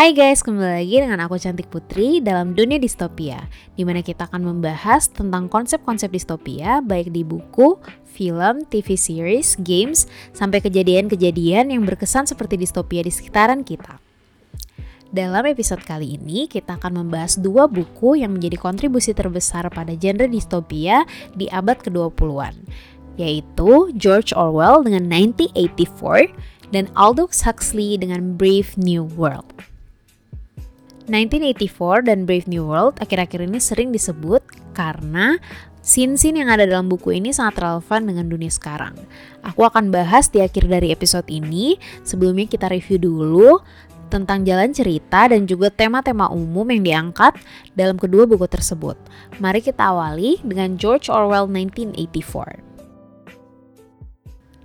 Hai guys, kembali lagi dengan aku Cantik Putri dalam Dunia Distopia di mana kita akan membahas tentang konsep-konsep distopia baik di buku, film, TV series, games, sampai kejadian-kejadian yang berkesan seperti distopia di sekitaran kita. Dalam episode kali ini, kita akan membahas dua buku yang menjadi kontribusi terbesar pada genre distopia di abad ke-20-an, yaitu George Orwell dengan 1984 dan Aldous Huxley dengan Brave New World. 1984 dan Brave New World akhir-akhir ini sering disebut karena scene-scene yang ada dalam buku ini sangat relevan dengan dunia sekarang. Aku akan bahas di akhir dari episode ini. Sebelumnya kita review dulu tentang jalan cerita dan juga tema-tema umum yang diangkat dalam kedua buku tersebut. Mari kita awali dengan George Orwell 1984.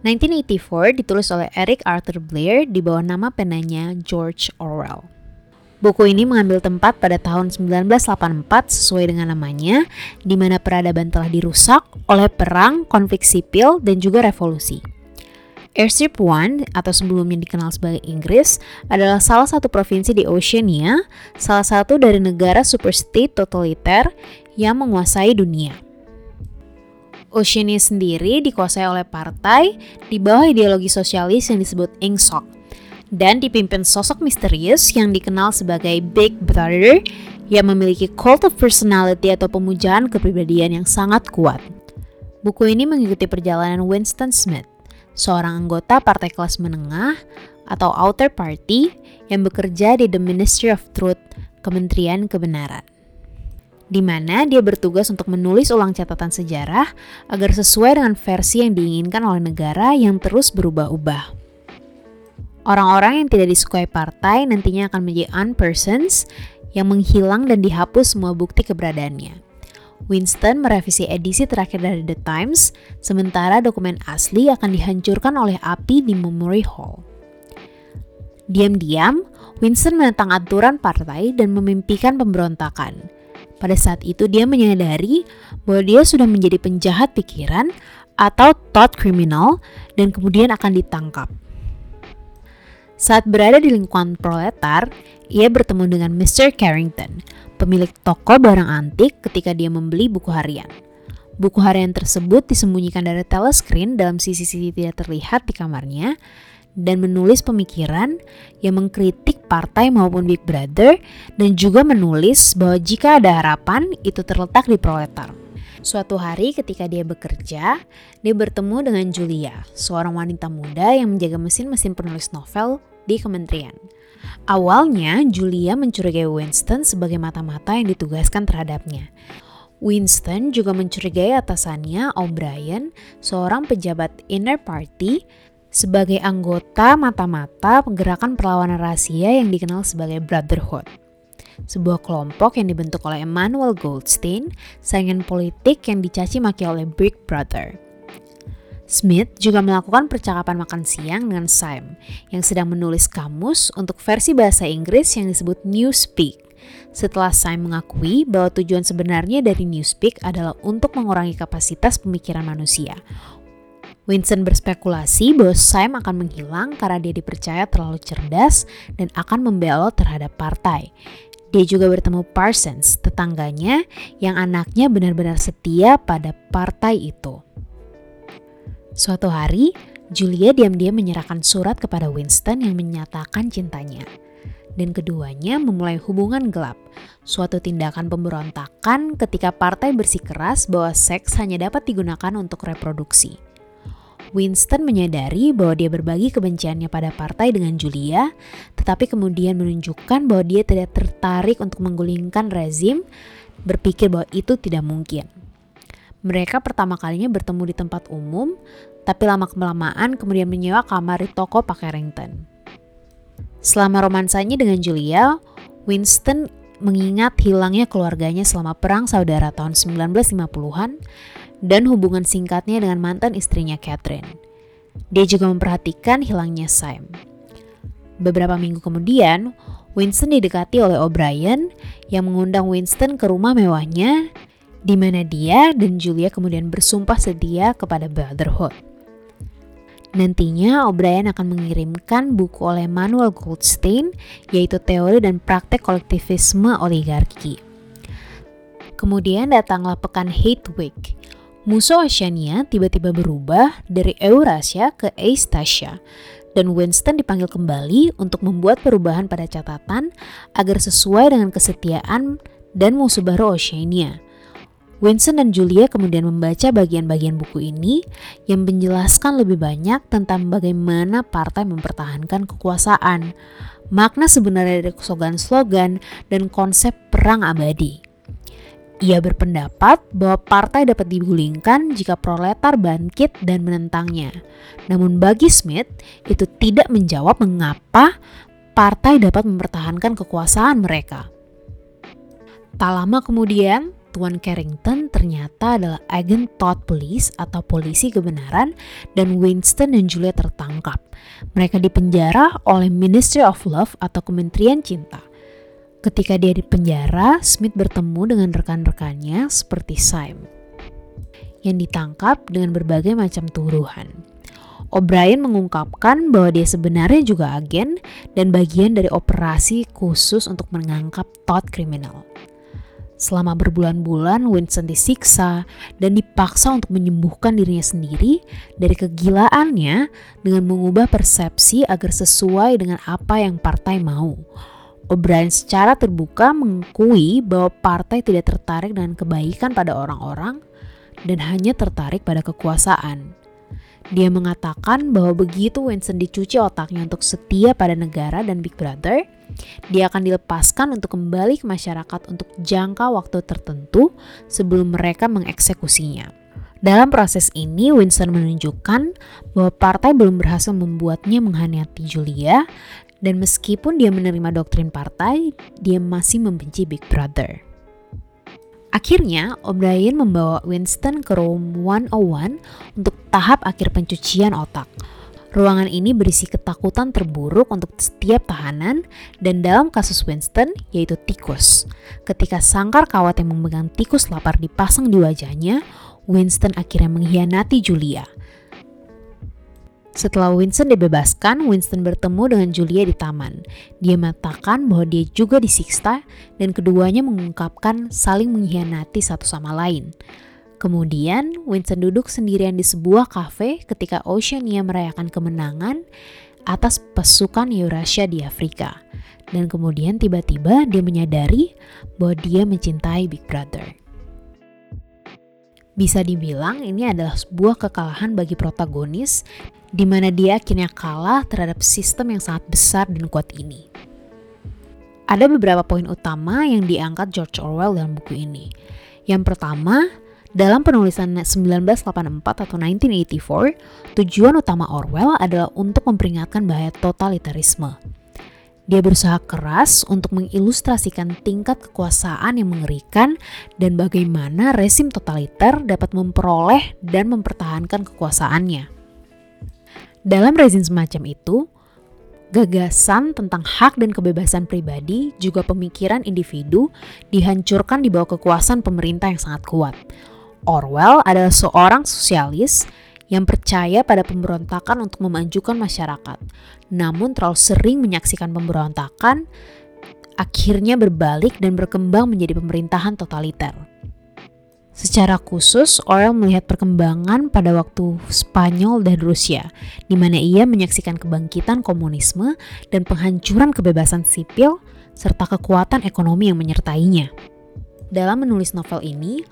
1984 ditulis oleh Eric Arthur Blair di bawah nama penanya George Orwell. Buku ini mengambil tempat pada tahun 1984 sesuai dengan namanya, di mana peradaban telah dirusak oleh perang, konflik sipil, dan juga revolusi. Airstrip One atau sebelumnya dikenal sebagai Inggris adalah salah satu provinsi di Oceania, salah satu dari negara superstate totaliter yang menguasai dunia. Oceania sendiri dikuasai oleh partai di bawah ideologi sosialis yang disebut INGSOC dan dipimpin sosok misterius yang dikenal sebagai Big Brother yang memiliki cult of personality atau pemujaan kepribadian yang sangat kuat. Buku ini mengikuti perjalanan Winston Smith, seorang anggota partai kelas menengah atau outer party yang bekerja di The Ministry of Truth, Kementerian Kebenaran di mana dia bertugas untuk menulis ulang catatan sejarah agar sesuai dengan versi yang diinginkan oleh negara yang terus berubah-ubah. Orang-orang yang tidak disukai partai nantinya akan menjadi unpersons yang menghilang dan dihapus semua bukti keberadaannya. Winston merevisi edisi terakhir dari The Times, sementara dokumen asli akan dihancurkan oleh api di Memory Hall. Diam-diam, Winston menentang aturan partai dan memimpikan pemberontakan. Pada saat itu dia menyadari bahwa dia sudah menjadi penjahat pikiran atau thought criminal dan kemudian akan ditangkap. Saat berada di lingkungan proletar, ia bertemu dengan Mr. Carrington, pemilik toko barang antik ketika dia membeli buku harian. Buku harian tersebut disembunyikan dari telescreen dalam sisi-sisi tidak terlihat di kamarnya dan menulis pemikiran yang mengkritik partai maupun Big Brother dan juga menulis bahwa jika ada harapan itu terletak di proletar. Suatu hari ketika dia bekerja, dia bertemu dengan Julia, seorang wanita muda yang menjaga mesin-mesin penulis novel di kementerian. Awalnya, Julia mencurigai Winston sebagai mata-mata yang ditugaskan terhadapnya. Winston juga mencurigai atasannya O'Brien, seorang pejabat inner party, sebagai anggota mata-mata penggerakan perlawanan rahasia yang dikenal sebagai Brotherhood sebuah kelompok yang dibentuk oleh Emmanuel Goldstein, saingan politik yang dicaci maki oleh Big Brother. Smith juga melakukan percakapan makan siang dengan Sam yang sedang menulis kamus untuk versi bahasa Inggris yang disebut Newspeak. Setelah Sam mengakui bahwa tujuan sebenarnya dari Newspeak adalah untuk mengurangi kapasitas pemikiran manusia. Winston berspekulasi bahwa Sam akan menghilang karena dia dipercaya terlalu cerdas dan akan membelot terhadap partai. Dia juga bertemu Parsons, tetangganya yang anaknya benar-benar setia pada partai itu. Suatu hari, Julia diam-diam menyerahkan surat kepada Winston yang menyatakan cintanya. Dan keduanya memulai hubungan gelap, suatu tindakan pemberontakan ketika partai bersikeras bahwa seks hanya dapat digunakan untuk reproduksi. Winston menyadari bahwa dia berbagi kebenciannya pada partai dengan Julia, tetapi kemudian menunjukkan bahwa dia tidak tertarik untuk menggulingkan rezim, berpikir bahwa itu tidak mungkin. Mereka pertama kalinya bertemu di tempat umum, tapi lama-kelamaan kemudian menyewa kamar di toko Pak Carrington. Selama romansanya dengan Julia, Winston mengingat hilangnya keluarganya selama perang saudara tahun 1950-an dan hubungan singkatnya dengan mantan istrinya Catherine. Dia juga memperhatikan hilangnya Sam. Beberapa minggu kemudian, Winston didekati oleh O'Brien yang mengundang Winston ke rumah mewahnya di mana dia dan Julia kemudian bersumpah setia kepada Brotherhood. Nantinya O'Brien akan mengirimkan buku oleh Manuel Goldstein yaitu Teori dan Praktek Kolektivisme Oligarki. Kemudian datanglah pekan Hate Week. Musuh Oceania tiba-tiba berubah dari Eurasia ke Eastasia dan Winston dipanggil kembali untuk membuat perubahan pada catatan agar sesuai dengan kesetiaan dan musuh baru Oceania. Winston dan Julia kemudian membaca bagian-bagian buku ini yang menjelaskan lebih banyak tentang bagaimana partai mempertahankan kekuasaan, makna sebenarnya dari slogan-slogan, dan konsep perang abadi. Ia berpendapat bahwa partai dapat digulingkan jika proletar bangkit dan menentangnya. Namun bagi Smith, itu tidak menjawab mengapa partai dapat mempertahankan kekuasaan mereka. Tak lama kemudian, Tuan Carrington ternyata adalah agen Todd Police atau polisi kebenaran dan Winston dan Julia tertangkap. Mereka dipenjara oleh Ministry of Love atau Kementerian Cinta. Ketika dia dipenjara, Smith bertemu dengan rekan-rekannya seperti Syme yang ditangkap dengan berbagai macam tuduhan. O'Brien mengungkapkan bahwa dia sebenarnya juga agen dan bagian dari operasi khusus untuk mengangkap Todd kriminal. Selama berbulan-bulan, Winston disiksa dan dipaksa untuk menyembuhkan dirinya sendiri dari kegilaannya dengan mengubah persepsi agar sesuai dengan apa yang partai mau. O'Brien secara terbuka mengakui bahwa partai tidak tertarik dengan kebaikan pada orang-orang dan hanya tertarik pada kekuasaan. Dia mengatakan bahwa begitu Winston dicuci otaknya untuk setia pada negara dan Big Brother, dia akan dilepaskan untuk kembali ke masyarakat untuk jangka waktu tertentu sebelum mereka mengeksekusinya. Dalam proses ini, Winston menunjukkan bahwa partai belum berhasil membuatnya menghaniati Julia, dan meskipun dia menerima doktrin partai, dia masih membenci Big Brother. Akhirnya, O'Brien membawa Winston ke room 101 untuk tahap akhir pencucian otak. Ruangan ini berisi ketakutan terburuk untuk setiap tahanan dan dalam kasus Winston yaitu tikus. Ketika sangkar kawat yang memegang tikus lapar dipasang di wajahnya, Winston akhirnya mengkhianati Julia. Setelah Winston dibebaskan, Winston bertemu dengan Julia di taman. Dia mengatakan bahwa dia juga disiksa dan keduanya mengungkapkan saling mengkhianati satu sama lain. Kemudian, Winston duduk sendirian di sebuah kafe ketika Oceania merayakan kemenangan atas pasukan Eurasia di Afrika. Dan kemudian tiba-tiba dia menyadari bahwa dia mencintai Big Brother. Bisa dibilang ini adalah sebuah kekalahan bagi protagonis di mana dia akhirnya kalah terhadap sistem yang sangat besar dan kuat ini. Ada beberapa poin utama yang diangkat George Orwell dalam buku ini. Yang pertama, dalam penulisan 1984 atau 1984, tujuan utama Orwell adalah untuk memperingatkan bahaya totalitarisme. Dia berusaha keras untuk mengilustrasikan tingkat kekuasaan yang mengerikan dan bagaimana resim totaliter dapat memperoleh dan mempertahankan kekuasaannya. Dalam rezim semacam itu, gagasan tentang hak dan kebebasan pribadi juga pemikiran individu dihancurkan di bawah kekuasaan pemerintah yang sangat kuat. Orwell adalah seorang sosialis yang percaya pada pemberontakan untuk memajukan masyarakat, namun terlalu sering menyaksikan pemberontakan, akhirnya berbalik dan berkembang menjadi pemerintahan totaliter. Secara khusus, Orwell melihat perkembangan pada waktu Spanyol dan Rusia, di mana ia menyaksikan kebangkitan komunisme dan penghancuran kebebasan sipil serta kekuatan ekonomi yang menyertainya. Dalam menulis novel ini,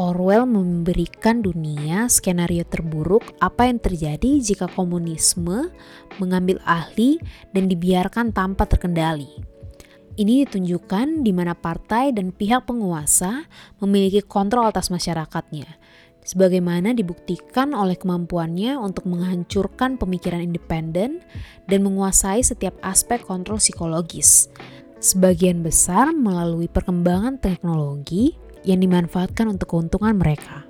Orwell memberikan dunia skenario terburuk apa yang terjadi jika komunisme mengambil ahli dan dibiarkan tanpa terkendali. Ini ditunjukkan di mana partai dan pihak penguasa memiliki kontrol atas masyarakatnya, sebagaimana dibuktikan oleh kemampuannya untuk menghancurkan pemikiran independen dan menguasai setiap aspek kontrol psikologis, sebagian besar melalui perkembangan teknologi yang dimanfaatkan untuk keuntungan mereka.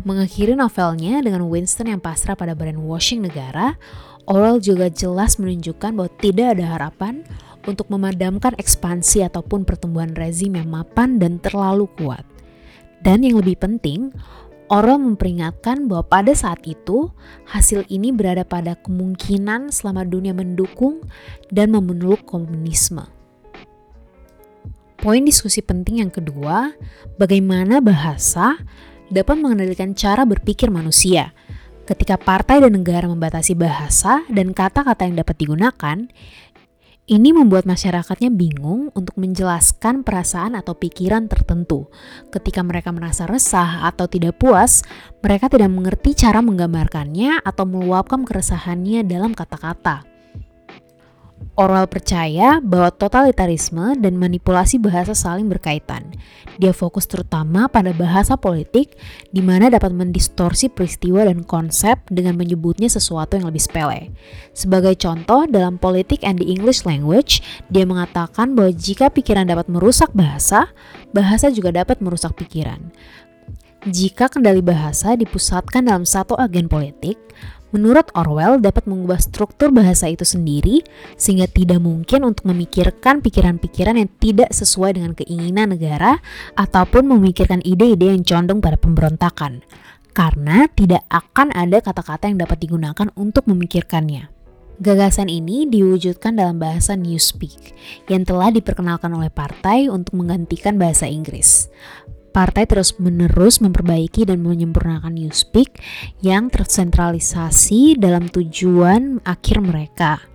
Mengakhiri novelnya dengan Winston yang pasrah pada brainwashing negara, Orwell juga jelas menunjukkan bahwa tidak ada harapan untuk memadamkan ekspansi ataupun pertumbuhan rezim yang mapan dan terlalu kuat. Dan yang lebih penting, Orwell memperingatkan bahwa pada saat itu hasil ini berada pada kemungkinan selama dunia mendukung dan memeluk komunisme. Poin diskusi penting yang kedua, bagaimana bahasa dapat mengendalikan cara berpikir manusia. Ketika partai dan negara membatasi bahasa dan kata-kata yang dapat digunakan, ini membuat masyarakatnya bingung untuk menjelaskan perasaan atau pikiran tertentu. Ketika mereka merasa resah atau tidak puas, mereka tidak mengerti cara menggambarkannya atau meluapkan keresahannya dalam kata-kata. Orwell percaya bahwa totalitarisme dan manipulasi bahasa saling berkaitan. Dia fokus terutama pada bahasa politik, di mana dapat mendistorsi peristiwa dan konsep dengan menyebutnya sesuatu yang lebih sepele. Sebagai contoh, dalam Politik and the English Language, dia mengatakan bahwa jika pikiran dapat merusak bahasa, bahasa juga dapat merusak pikiran. Jika kendali bahasa dipusatkan dalam satu agen politik, Menurut Orwell dapat mengubah struktur bahasa itu sendiri sehingga tidak mungkin untuk memikirkan pikiran-pikiran yang tidak sesuai dengan keinginan negara ataupun memikirkan ide-ide yang condong pada pemberontakan. Karena tidak akan ada kata-kata yang dapat digunakan untuk memikirkannya. Gagasan ini diwujudkan dalam bahasa Newspeak yang telah diperkenalkan oleh partai untuk menggantikan bahasa Inggris partai terus-menerus memperbaiki dan menyempurnakan Newspeak yang tersentralisasi dalam tujuan akhir mereka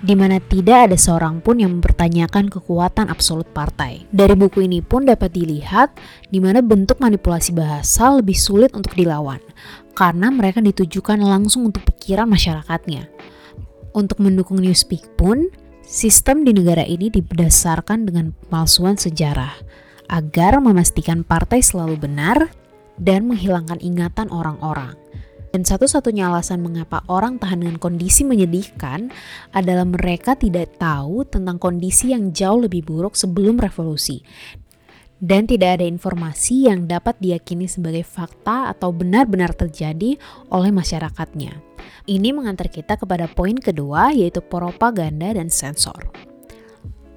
di mana tidak ada seorang pun yang mempertanyakan kekuatan absolut partai. Dari buku ini pun dapat dilihat di mana bentuk manipulasi bahasa lebih sulit untuk dilawan, karena mereka ditujukan langsung untuk pikiran masyarakatnya. Untuk mendukung Newspeak pun, sistem di negara ini didasarkan dengan pemalsuan sejarah agar memastikan partai selalu benar dan menghilangkan ingatan orang-orang. Dan satu-satunya alasan mengapa orang tahan dengan kondisi menyedihkan adalah mereka tidak tahu tentang kondisi yang jauh lebih buruk sebelum revolusi. Dan tidak ada informasi yang dapat diyakini sebagai fakta atau benar-benar terjadi oleh masyarakatnya. Ini mengantar kita kepada poin kedua yaitu propaganda dan sensor.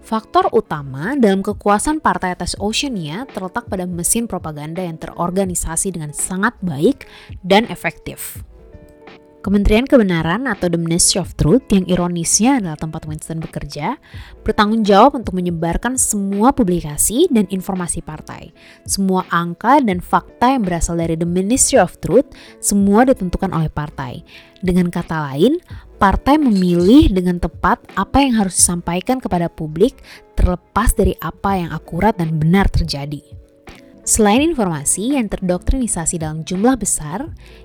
Faktor utama dalam kekuasaan partai atas Oceania terletak pada mesin propaganda yang terorganisasi dengan sangat baik dan efektif. Kementerian Kebenaran atau The Ministry of Truth yang ironisnya adalah tempat Winston bekerja, bertanggung jawab untuk menyebarkan semua publikasi dan informasi partai. Semua angka dan fakta yang berasal dari The Ministry of Truth semua ditentukan oleh partai. Dengan kata lain, partai memilih dengan tepat apa yang harus disampaikan kepada publik terlepas dari apa yang akurat dan benar terjadi. Selain informasi yang terdoktrinisasi dalam jumlah besar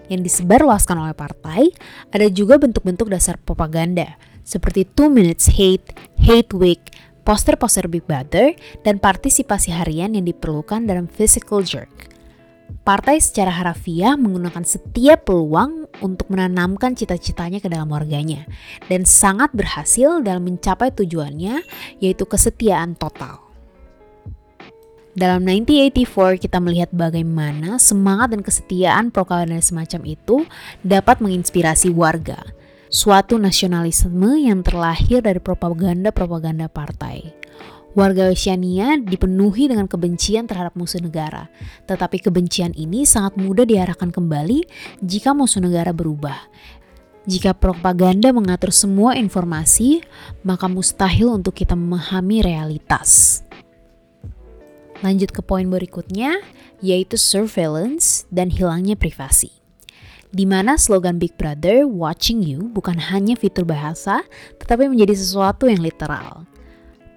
yang disebarluaskan oleh partai, ada juga bentuk-bentuk dasar propaganda seperti Two Minutes Hate, Hate Week, poster-poster Big Brother, dan partisipasi harian yang diperlukan dalam physical jerk. Partai secara harafiah menggunakan setiap peluang untuk menanamkan cita-citanya ke dalam warganya dan sangat berhasil dalam mencapai tujuannya yaitu kesetiaan total. Dalam 1984 kita melihat bagaimana semangat dan kesetiaan propaganda semacam itu dapat menginspirasi warga. Suatu nasionalisme yang terlahir dari propaganda-propaganda partai. Warga Oceania dipenuhi dengan kebencian terhadap musuh negara, tetapi kebencian ini sangat mudah diarahkan kembali jika musuh negara berubah. Jika propaganda mengatur semua informasi, maka mustahil untuk kita memahami realitas. Lanjut ke poin berikutnya, yaitu surveillance dan hilangnya privasi. Di mana slogan Big Brother watching you bukan hanya fitur bahasa, tetapi menjadi sesuatu yang literal.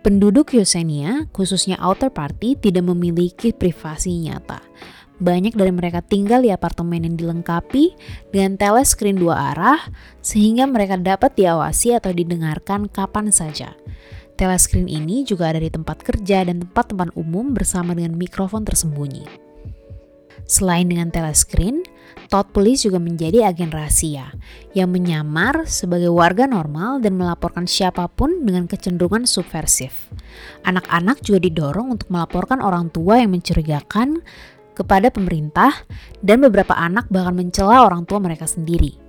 Penduduk Yosenia, khususnya outer party, tidak memiliki privasi nyata. Banyak dari mereka tinggal di apartemen yang dilengkapi dengan telescreen dua arah, sehingga mereka dapat diawasi atau didengarkan kapan saja. Telescreen ini juga ada di tempat kerja dan tempat-tempat umum bersama dengan mikrofon tersembunyi. Selain dengan telescreen, Todd Police juga menjadi agen rahasia yang menyamar sebagai warga normal dan melaporkan siapa pun dengan kecenderungan subversif. Anak-anak juga didorong untuk melaporkan orang tua yang mencurigakan kepada pemerintah dan beberapa anak bahkan mencela orang tua mereka sendiri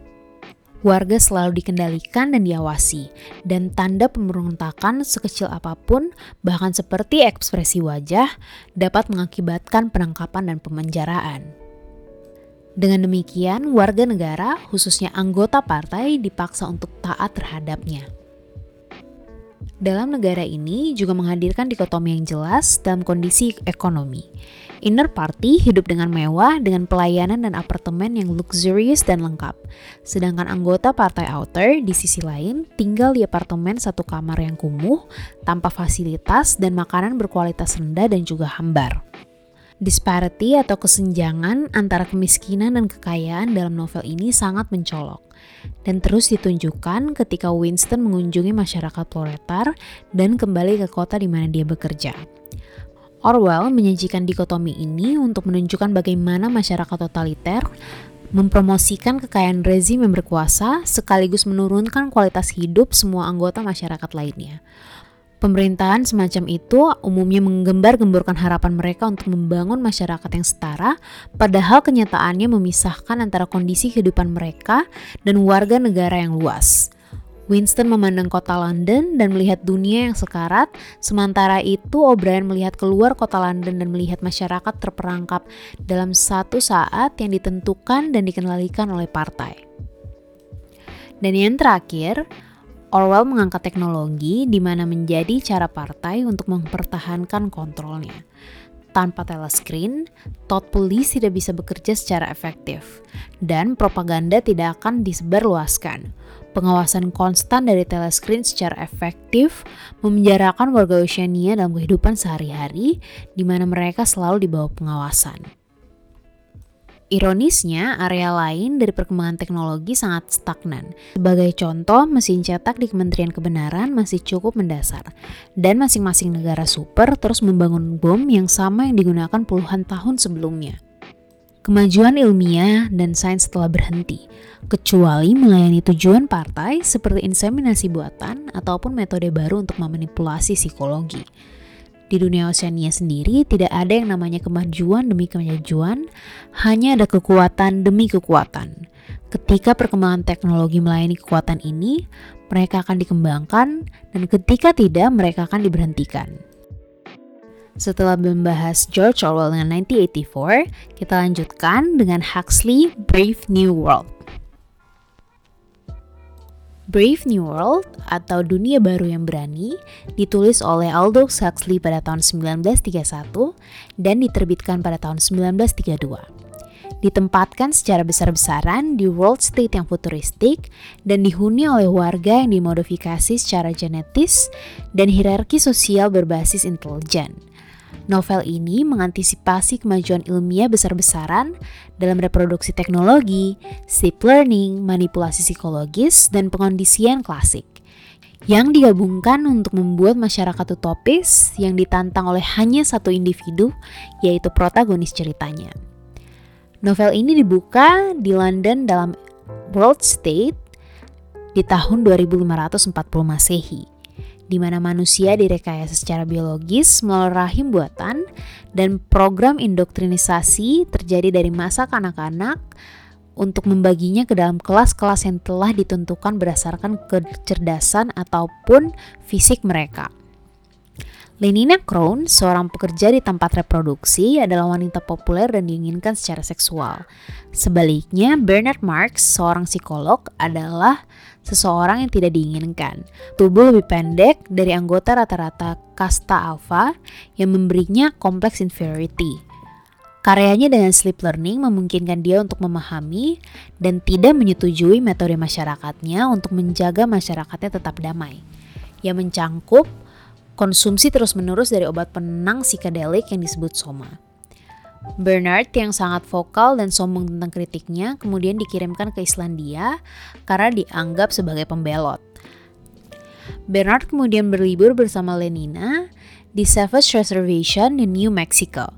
warga selalu dikendalikan dan diawasi, dan tanda pemberontakan sekecil apa pun, bahkan seperti ekspresi wajah, dapat mengakibatkan penangkapan dan pemenjaraan. Dengan demikian, warga negara, khususnya anggota partai, dipaksa untuk taat terhadapnya. Dalam negara ini juga menghadirkan dikotomi yang jelas dalam kondisi ekonomi. Inner party hidup dengan mewah dengan pelayanan dan apartemen yang luxurious dan lengkap. Sedangkan anggota partai outer di sisi lain tinggal di apartemen satu kamar yang kumuh, tanpa fasilitas dan makanan berkualitas rendah dan juga hambar. Disparity atau kesenjangan antara kemiskinan dan kekayaan dalam novel ini sangat mencolok dan terus ditunjukkan ketika Winston mengunjungi masyarakat proletar dan kembali ke kota di mana dia bekerja. Orwell menyajikan dikotomi ini untuk menunjukkan bagaimana masyarakat totaliter mempromosikan kekayaan rezim yang berkuasa sekaligus menurunkan kualitas hidup semua anggota masyarakat lainnya. Pemerintahan semacam itu umumnya menggembar-gemborkan harapan mereka untuk membangun masyarakat yang setara, padahal kenyataannya memisahkan antara kondisi kehidupan mereka dan warga negara yang luas. Winston memandang kota London dan melihat dunia yang sekarat, sementara itu O'Brien melihat keluar kota London dan melihat masyarakat terperangkap dalam satu saat yang ditentukan dan dikendalikan oleh partai. Dan yang terakhir, Orwell mengangkat teknologi di mana menjadi cara partai untuk mempertahankan kontrolnya. Tanpa telescreen, Todd Police tidak bisa bekerja secara efektif, dan propaganda tidak akan disebarluaskan. Pengawasan konstan dari telescreen secara efektif memenjarakan warga Oceania dalam kehidupan sehari-hari, di mana mereka selalu di bawah pengawasan. Ironisnya, area lain dari perkembangan teknologi sangat stagnan. Sebagai contoh, mesin cetak di Kementerian Kebenaran masih cukup mendasar, dan masing-masing negara super terus membangun bom yang sama yang digunakan puluhan tahun sebelumnya. Kemajuan ilmiah dan sains telah berhenti, kecuali melayani tujuan partai seperti inseminasi buatan ataupun metode baru untuk memanipulasi psikologi. Di dunia Oceania sendiri tidak ada yang namanya kemajuan demi kemajuan, hanya ada kekuatan demi kekuatan. Ketika perkembangan teknologi melayani kekuatan ini, mereka akan dikembangkan dan ketika tidak, mereka akan diberhentikan. Setelah membahas George Orwell dengan 1984, kita lanjutkan dengan Huxley Brave New World. Brave New World atau Dunia Baru yang Berani ditulis oleh Aldous Huxley pada tahun 1931 dan diterbitkan pada tahun 1932. Ditempatkan secara besar-besaran di world state yang futuristik dan dihuni oleh warga yang dimodifikasi secara genetis dan hierarki sosial berbasis intelijen Novel ini mengantisipasi kemajuan ilmiah besar-besaran dalam reproduksi teknologi, deep learning, manipulasi psikologis, dan pengondisian klasik yang digabungkan untuk membuat masyarakat utopis yang ditantang oleh hanya satu individu, yaitu protagonis ceritanya. Novel ini dibuka di London dalam World State di tahun 2540 Masehi di mana manusia direkayasa secara biologis melalui rahim buatan dan program indoktrinisasi terjadi dari masa kanak-kanak untuk membaginya ke dalam kelas-kelas yang telah ditentukan berdasarkan kecerdasan ataupun fisik mereka. Lenina Crown, seorang pekerja di tempat reproduksi, adalah wanita populer dan diinginkan secara seksual. Sebaliknya, Bernard Marx, seorang psikolog, adalah seseorang yang tidak diinginkan. Tubuh lebih pendek dari anggota rata-rata kasta alpha yang memberinya kompleks inferiority. Karyanya dengan sleep learning memungkinkan dia untuk memahami dan tidak menyetujui metode masyarakatnya untuk menjaga masyarakatnya tetap damai. Yang mencangkup konsumsi terus-menerus dari obat penenang psikedelik yang disebut soma. Bernard yang sangat vokal dan sombong tentang kritiknya kemudian dikirimkan ke Islandia karena dianggap sebagai pembelot. Bernard kemudian berlibur bersama Lenina di Savage Reservation di New Mexico.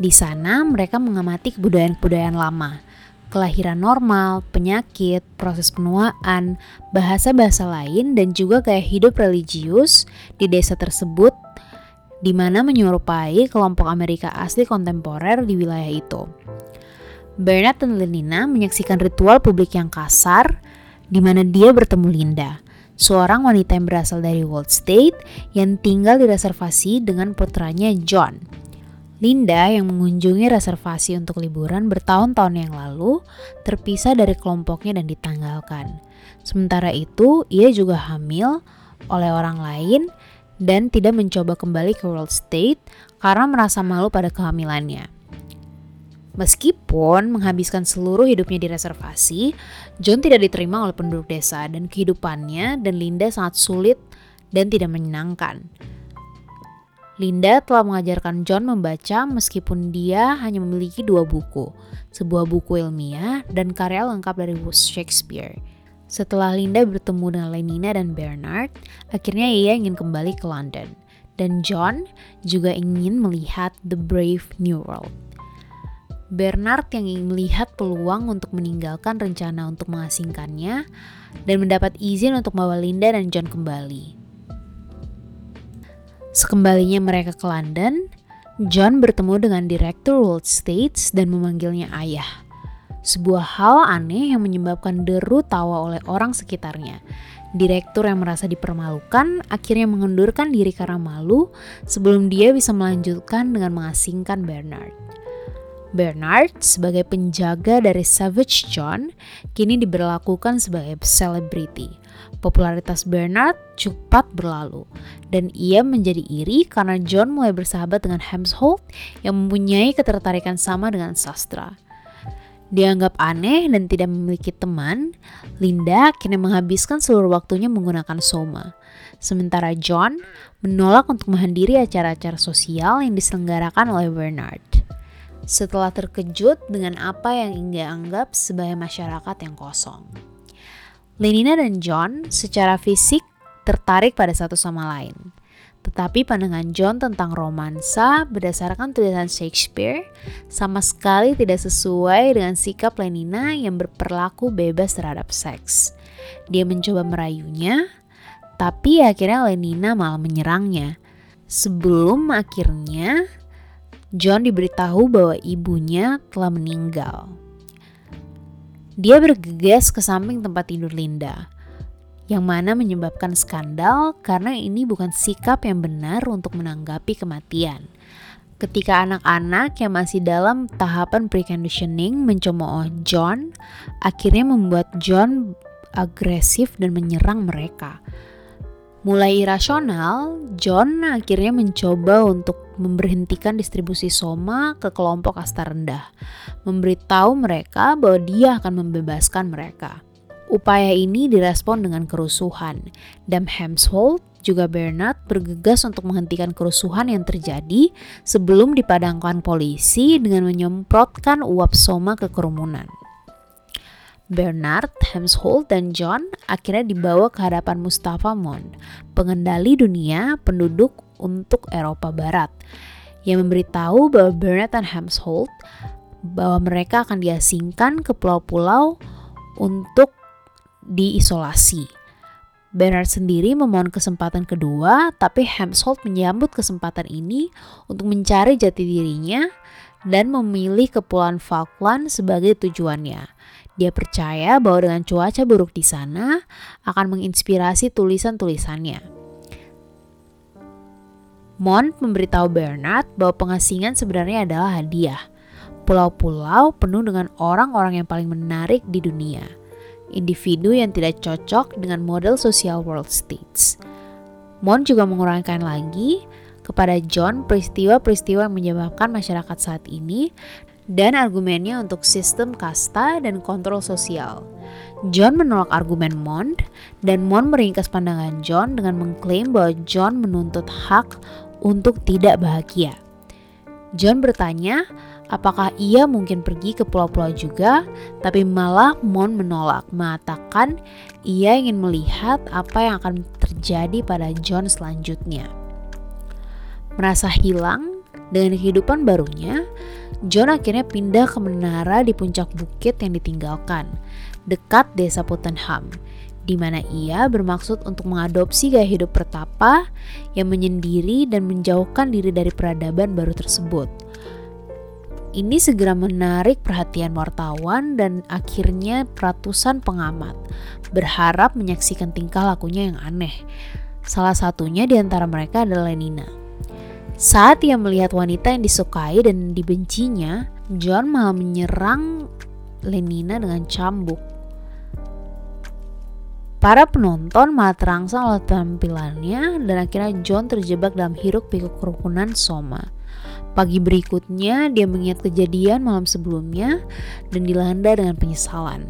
Di sana mereka mengamati kebudayaan-kebudayaan lama, kelahiran normal, penyakit, proses penuaan, bahasa-bahasa lain, dan juga gaya hidup religius di desa tersebut di mana menyerupai kelompok Amerika asli kontemporer di wilayah itu. Bernard dan Lenina menyaksikan ritual publik yang kasar di mana dia bertemu Linda, seorang wanita yang berasal dari Wall State yang tinggal di reservasi dengan putranya John. Linda yang mengunjungi reservasi untuk liburan bertahun-tahun yang lalu terpisah dari kelompoknya dan ditanggalkan. Sementara itu, ia juga hamil oleh orang lain dan tidak mencoba kembali ke World State karena merasa malu pada kehamilannya. Meskipun menghabiskan seluruh hidupnya di reservasi, John tidak diterima oleh penduduk desa dan kehidupannya dan Linda sangat sulit dan tidak menyenangkan. Linda telah mengajarkan John membaca meskipun dia hanya memiliki dua buku, sebuah buku ilmiah dan karya lengkap dari Shakespeare. Setelah Linda bertemu dengan Lenina dan Bernard, akhirnya ia ingin kembali ke London. Dan John juga ingin melihat The Brave New World. Bernard yang ingin melihat peluang untuk meninggalkan rencana untuk mengasingkannya dan mendapat izin untuk membawa Linda dan John kembali. Sekembalinya mereka ke London, John bertemu dengan Direktur World States dan memanggilnya ayah. Sebuah hal aneh yang menyebabkan deru tawa oleh orang sekitarnya. Direktur yang merasa dipermalukan akhirnya mengendurkan diri karena malu sebelum dia bisa melanjutkan dengan mengasingkan Bernard. Bernard sebagai penjaga dari Savage John kini diberlakukan sebagai selebriti. Popularitas Bernard cepat berlalu dan ia menjadi iri karena John mulai bersahabat dengan Hemsholt yang mempunyai ketertarikan sama dengan sastra. Dianggap aneh dan tidak memiliki teman, Linda kini menghabiskan seluruh waktunya menggunakan Soma. Sementara John menolak untuk menghadiri acara-acara sosial yang diselenggarakan oleh Bernard setelah terkejut dengan apa yang ia anggap sebagai masyarakat yang kosong. Lenina dan John secara fisik tertarik pada satu sama lain. Tetapi pandangan John tentang romansa berdasarkan tulisan Shakespeare sama sekali tidak sesuai dengan sikap Lenina yang berperilaku bebas terhadap seks. Dia mencoba merayunya, tapi akhirnya Lenina malah menyerangnya. Sebelum akhirnya John diberitahu bahwa ibunya telah meninggal. Dia bergegas ke samping tempat tidur Linda, yang mana menyebabkan skandal karena ini bukan sikap yang benar untuk menanggapi kematian. Ketika anak-anak yang masih dalam tahapan preconditioning mencemooh John, akhirnya membuat John agresif dan menyerang mereka. Mulai irasional, John akhirnya mencoba untuk memberhentikan distribusi soma ke kelompok kasta rendah, memberitahu mereka bahwa dia akan membebaskan mereka. Upaya ini direspon dengan kerusuhan, dan Hemsworth juga Bernard bergegas untuk menghentikan kerusuhan yang terjadi sebelum dipadangkan polisi dengan menyemprotkan uap soma ke kerumunan. Bernard, Hemsworth, dan John akhirnya dibawa ke hadapan Mustafa Mond, pengendali dunia penduduk untuk Eropa Barat, yang memberitahu bahwa Bernard dan Hemsworth bahwa mereka akan diasingkan ke pulau-pulau untuk diisolasi. Bernard sendiri memohon kesempatan kedua, tapi Hemsworth menyambut kesempatan ini untuk mencari jati dirinya dan memilih Kepulauan Falkland sebagai tujuannya. Dia percaya bahwa dengan cuaca buruk di sana akan menginspirasi tulisan-tulisannya. Mont memberitahu Bernard bahwa pengasingan sebenarnya adalah hadiah. Pulau-pulau penuh dengan orang-orang yang paling menarik di dunia. Individu yang tidak cocok dengan model sosial world states. Mont juga mengurangkan lagi kepada John peristiwa-peristiwa yang menyebabkan masyarakat saat ini dan argumennya untuk sistem kasta dan kontrol sosial. John menolak argumen Mond, dan Mond meringkas pandangan John dengan mengklaim bahwa John menuntut hak untuk tidak bahagia. John bertanya apakah ia mungkin pergi ke pulau-pulau juga, tapi malah Mon menolak, mengatakan ia ingin melihat apa yang akan terjadi pada John selanjutnya. Merasa hilang dengan kehidupan barunya, John akhirnya pindah ke menara di puncak bukit yang ditinggalkan, dekat desa Puttenham, di mana ia bermaksud untuk mengadopsi gaya hidup pertapa yang menyendiri dan menjauhkan diri dari peradaban baru tersebut. Ini segera menarik perhatian wartawan dan akhirnya ratusan pengamat berharap menyaksikan tingkah lakunya yang aneh. Salah satunya di antara mereka adalah Lenina. Saat ia melihat wanita yang disukai dan dibencinya, John malah menyerang Lenina dengan cambuk. Para penonton malah terangsang oleh tampilannya dan akhirnya John terjebak dalam hiruk pikuk kerukunan Soma. Pagi berikutnya dia mengingat kejadian malam sebelumnya dan dilanda dengan penyesalan.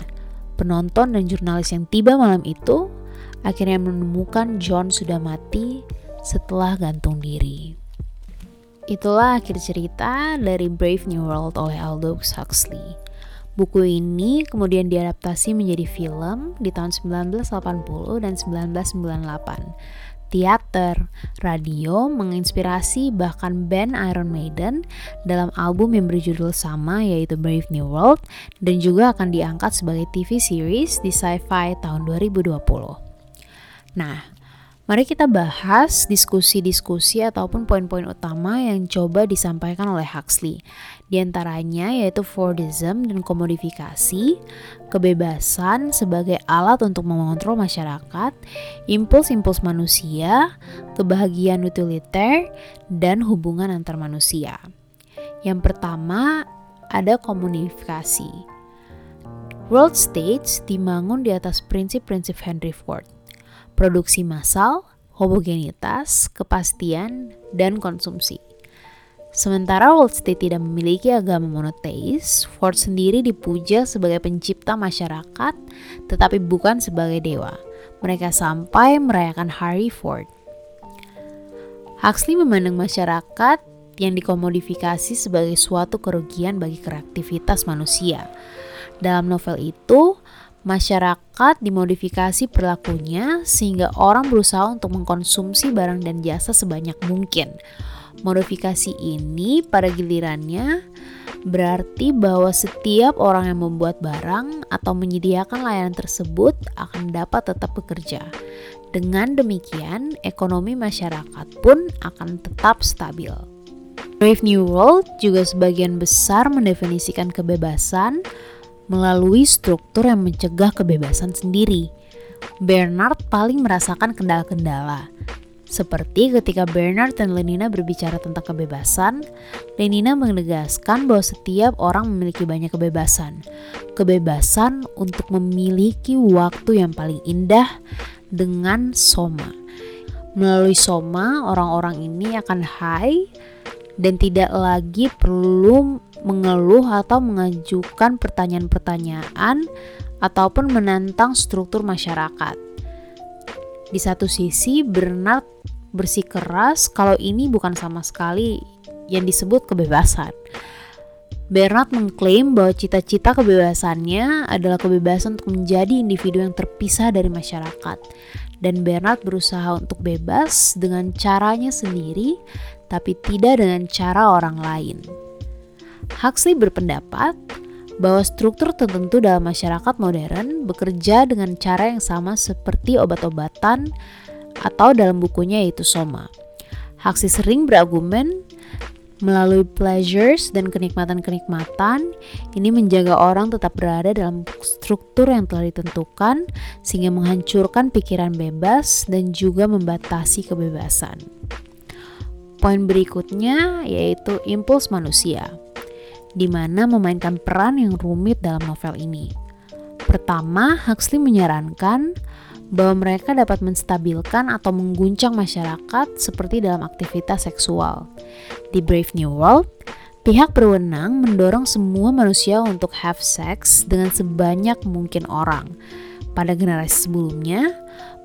Penonton dan jurnalis yang tiba malam itu akhirnya menemukan John sudah mati setelah gantung diri. Itulah akhir cerita dari Brave New World oleh Aldous Huxley. Buku ini kemudian diadaptasi menjadi film di tahun 1980 dan 1998. Teater, radio menginspirasi bahkan band Iron Maiden dalam album yang berjudul sama yaitu Brave New World dan juga akan diangkat sebagai TV series di Sci-Fi tahun 2020. Nah, Mari kita bahas diskusi-diskusi ataupun poin-poin utama yang coba disampaikan oleh Huxley. Di antaranya yaitu Fordism dan komodifikasi, kebebasan sebagai alat untuk mengontrol masyarakat, impuls-impuls manusia, kebahagiaan utiliter, dan hubungan antar manusia. Yang pertama ada komodifikasi. World states dibangun di atas prinsip-prinsip Henry Ford produksi massal, homogenitas, kepastian, dan konsumsi. Sementara Wall Street tidak memiliki agama monoteis, Ford sendiri dipuja sebagai pencipta masyarakat, tetapi bukan sebagai dewa. Mereka sampai merayakan Hari Ford. Huxley memandang masyarakat yang dikomodifikasi sebagai suatu kerugian bagi kreativitas manusia. Dalam novel itu, Masyarakat dimodifikasi perilakunya sehingga orang berusaha untuk mengkonsumsi barang dan jasa sebanyak mungkin. Modifikasi ini pada gilirannya berarti bahwa setiap orang yang membuat barang atau menyediakan layanan tersebut akan dapat tetap bekerja. Dengan demikian, ekonomi masyarakat pun akan tetap stabil. Brave New World juga sebagian besar mendefinisikan kebebasan melalui struktur yang mencegah kebebasan sendiri. Bernard paling merasakan kendala-kendala. Seperti ketika Bernard dan Lenina berbicara tentang kebebasan, Lenina menegaskan bahwa setiap orang memiliki banyak kebebasan. Kebebasan untuk memiliki waktu yang paling indah dengan soma. Melalui soma, orang-orang ini akan high dan tidak lagi perlu mengeluh atau mengajukan pertanyaan-pertanyaan ataupun menantang struktur masyarakat. Di satu sisi, Bernard bersikeras kalau ini bukan sama sekali yang disebut kebebasan. Bernard mengklaim bahwa cita-cita kebebasannya adalah kebebasan untuk menjadi individu yang terpisah dari masyarakat. Dan Bernard berusaha untuk bebas dengan caranya sendiri, tapi tidak dengan cara orang lain. Huxley berpendapat bahwa struktur tertentu dalam masyarakat modern bekerja dengan cara yang sama seperti obat-obatan atau dalam bukunya yaitu Soma. Huxley sering berargumen melalui pleasures dan kenikmatan-kenikmatan ini menjaga orang tetap berada dalam struktur yang telah ditentukan sehingga menghancurkan pikiran bebas dan juga membatasi kebebasan. Poin berikutnya yaitu impuls manusia di mana memainkan peran yang rumit dalam novel ini. Pertama, Huxley menyarankan bahwa mereka dapat menstabilkan atau mengguncang masyarakat seperti dalam aktivitas seksual. Di Brave New World, pihak berwenang mendorong semua manusia untuk have sex dengan sebanyak mungkin orang. Pada generasi sebelumnya,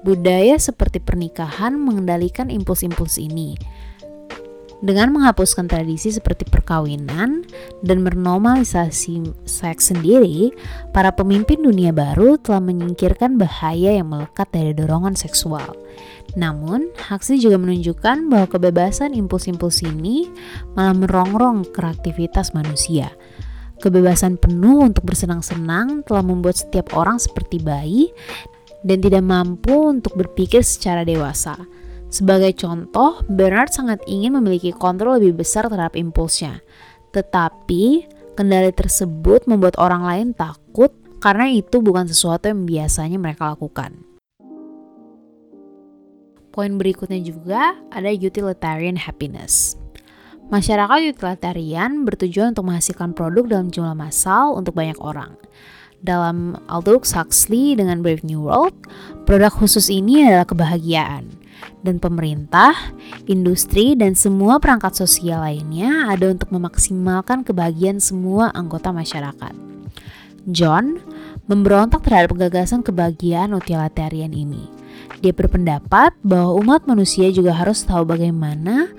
budaya seperti pernikahan mengendalikan impuls-impuls ini, dengan menghapuskan tradisi seperti perkawinan dan menormalisasi seks sendiri, para pemimpin dunia baru telah menyingkirkan bahaya yang melekat dari dorongan seksual. Namun, Huxley juga menunjukkan bahwa kebebasan impuls-impuls ini malah merongrong kreativitas manusia. Kebebasan penuh untuk bersenang-senang telah membuat setiap orang seperti bayi dan tidak mampu untuk berpikir secara dewasa. Sebagai contoh, Bernard sangat ingin memiliki kontrol lebih besar terhadap impulsnya. Tetapi, kendali tersebut membuat orang lain takut karena itu bukan sesuatu yang biasanya mereka lakukan. Poin berikutnya juga ada utilitarian happiness. Masyarakat utilitarian bertujuan untuk menghasilkan produk dalam jumlah massal untuk banyak orang. Dalam Aldous Huxley dengan Brave New World, produk khusus ini adalah kebahagiaan. Dan pemerintah, industri, dan semua perangkat sosial lainnya ada untuk memaksimalkan kebahagiaan semua anggota masyarakat. John memberontak terhadap gagasan kebahagiaan utilitarian ini. Dia berpendapat bahwa umat manusia juga harus tahu bagaimana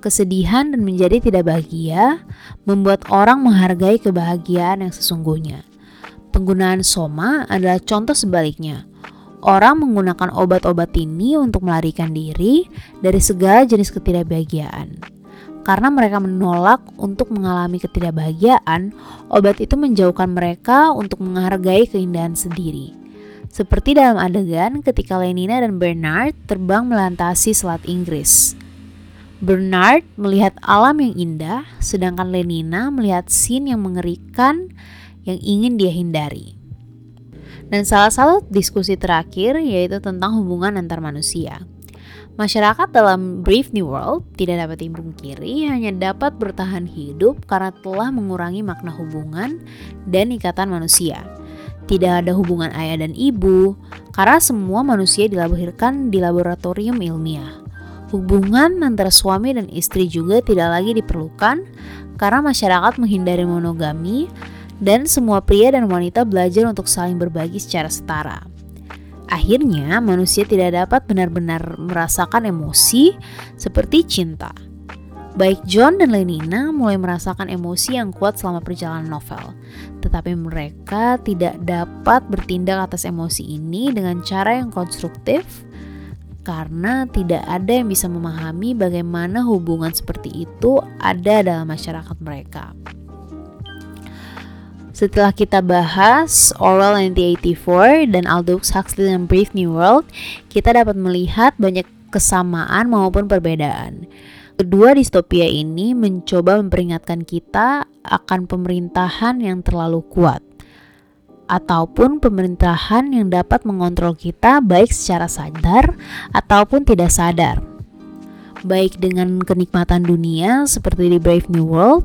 kesedihan dan menjadi tidak bahagia membuat orang menghargai kebahagiaan yang sesungguhnya. Penggunaan soma adalah contoh sebaliknya. Orang menggunakan obat-obat ini untuk melarikan diri dari segala jenis ketidakbahagiaan. Karena mereka menolak untuk mengalami ketidakbahagiaan, obat itu menjauhkan mereka untuk menghargai keindahan sendiri. Seperti dalam adegan ketika Lenina dan Bernard terbang melantasi Selat Inggris. Bernard melihat alam yang indah, sedangkan Lenina melihat scene yang mengerikan yang ingin dia hindari. Dan salah satu diskusi terakhir yaitu tentang hubungan antar manusia. Masyarakat dalam Brave New World tidak dapat kiri hanya dapat bertahan hidup karena telah mengurangi makna hubungan dan ikatan manusia. Tidak ada hubungan ayah dan ibu, karena semua manusia dilahirkan di laboratorium ilmiah. Hubungan antara suami dan istri juga tidak lagi diperlukan karena masyarakat menghindari monogami dan semua pria dan wanita belajar untuk saling berbagi secara setara. Akhirnya, manusia tidak dapat benar-benar merasakan emosi seperti cinta. Baik John dan Lenina mulai merasakan emosi yang kuat selama perjalanan novel, tetapi mereka tidak dapat bertindak atas emosi ini dengan cara yang konstruktif karena tidak ada yang bisa memahami bagaimana hubungan seperti itu ada dalam masyarakat mereka. Setelah kita bahas Orwell 1984 dan Aldous Huxley dan Brave New World, kita dapat melihat banyak kesamaan maupun perbedaan. Kedua distopia ini mencoba memperingatkan kita akan pemerintahan yang terlalu kuat ataupun pemerintahan yang dapat mengontrol kita baik secara sadar ataupun tidak sadar. Baik dengan kenikmatan dunia seperti di Brave New World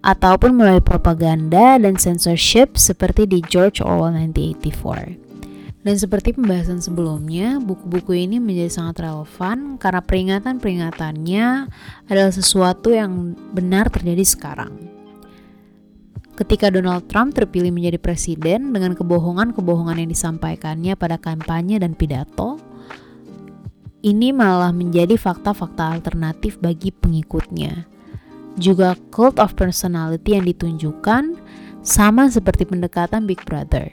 ataupun melalui propaganda dan censorship seperti di George Orwell 1984. Dan seperti pembahasan sebelumnya, buku-buku ini menjadi sangat relevan karena peringatan-peringatannya adalah sesuatu yang benar terjadi sekarang ketika Donald Trump terpilih menjadi presiden dengan kebohongan-kebohongan yang disampaikannya pada kampanye dan pidato, ini malah menjadi fakta-fakta alternatif bagi pengikutnya. Juga cult of personality yang ditunjukkan sama seperti pendekatan Big Brother,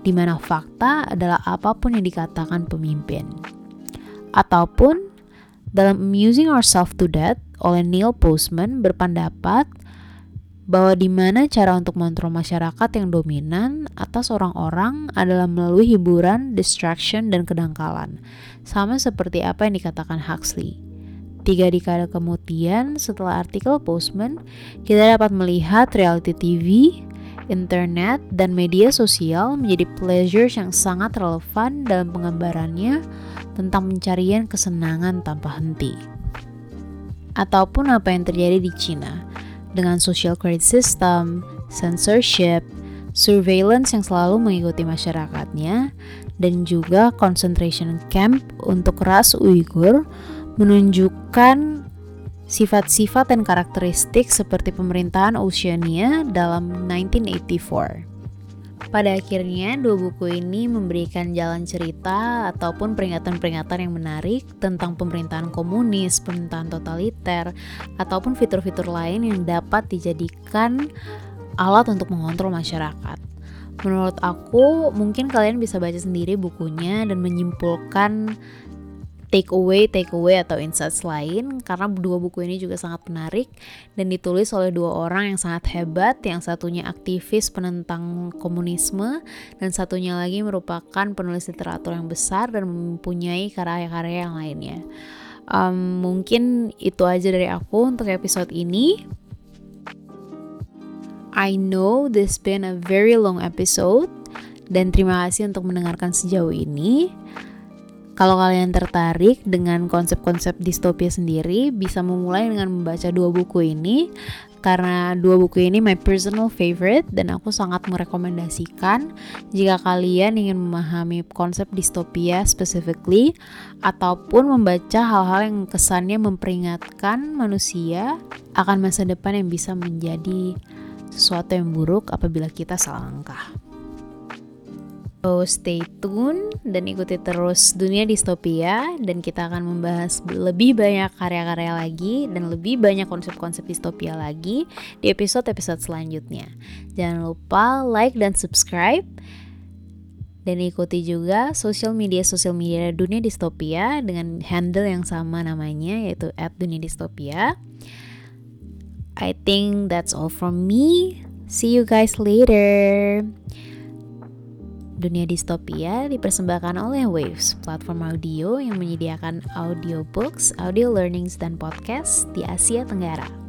di mana fakta adalah apa pun yang dikatakan pemimpin. Ataupun dalam Amusing Ourselves to Death oleh Neil Postman berpendapat bahwa di mana cara untuk mengontrol masyarakat yang dominan atas orang-orang adalah melalui hiburan, distraction, dan kedangkalan. Sama seperti apa yang dikatakan Huxley. Tiga dekade kemudian, setelah artikel Postman, kita dapat melihat reality TV, internet, dan media sosial menjadi pleasures yang sangat relevan dalam penggambarannya tentang pencarian kesenangan tanpa henti. Ataupun apa yang terjadi di Cina dengan social credit system, censorship, surveillance yang selalu mengikuti masyarakatnya, dan juga concentration camp untuk ras Uighur menunjukkan sifat-sifat dan karakteristik seperti pemerintahan Oceania dalam 1984. Pada akhirnya, dua buku ini memberikan jalan cerita ataupun peringatan-peringatan yang menarik tentang pemerintahan komunis, pemerintahan totaliter, ataupun fitur-fitur lain yang dapat dijadikan alat untuk mengontrol masyarakat. Menurut aku, mungkin kalian bisa baca sendiri bukunya dan menyimpulkan take away take away atau insights lain karena dua buku ini juga sangat menarik dan ditulis oleh dua orang yang sangat hebat yang satunya aktivis penentang komunisme dan satunya lagi merupakan penulis literatur yang besar dan mempunyai karya-karya yang lainnya. Um, mungkin itu aja dari aku untuk episode ini. I know this been a very long episode dan terima kasih untuk mendengarkan sejauh ini Kalau kalian tertarik dengan konsep-konsep distopia sendiri, bisa memulai dengan membaca dua buku ini karena dua buku ini my personal favorite dan aku sangat merekomendasikan jika kalian ingin memahami konsep distopia specifically ataupun membaca hal-hal yang kesannya memperingatkan manusia akan masa depan yang bisa menjadi sesuatu yang buruk apabila kita salah langkah. So stay tune dan ikuti terus dunia distopia dan kita akan membahas lebih banyak karya-karya lagi dan lebih banyak konsep-konsep distopia lagi di episode-episode selanjutnya. Jangan lupa like dan subscribe dan ikuti juga sosial media sosial media dunia distopia dengan handle yang sama namanya yaitu @dunia_distopia. I think that's all from me. See you guys later. Dunia Distopia dipersembahkan oleh Waves, platform audio yang menyediakan audiobooks, audio learnings, dan podcast di Asia Tenggara.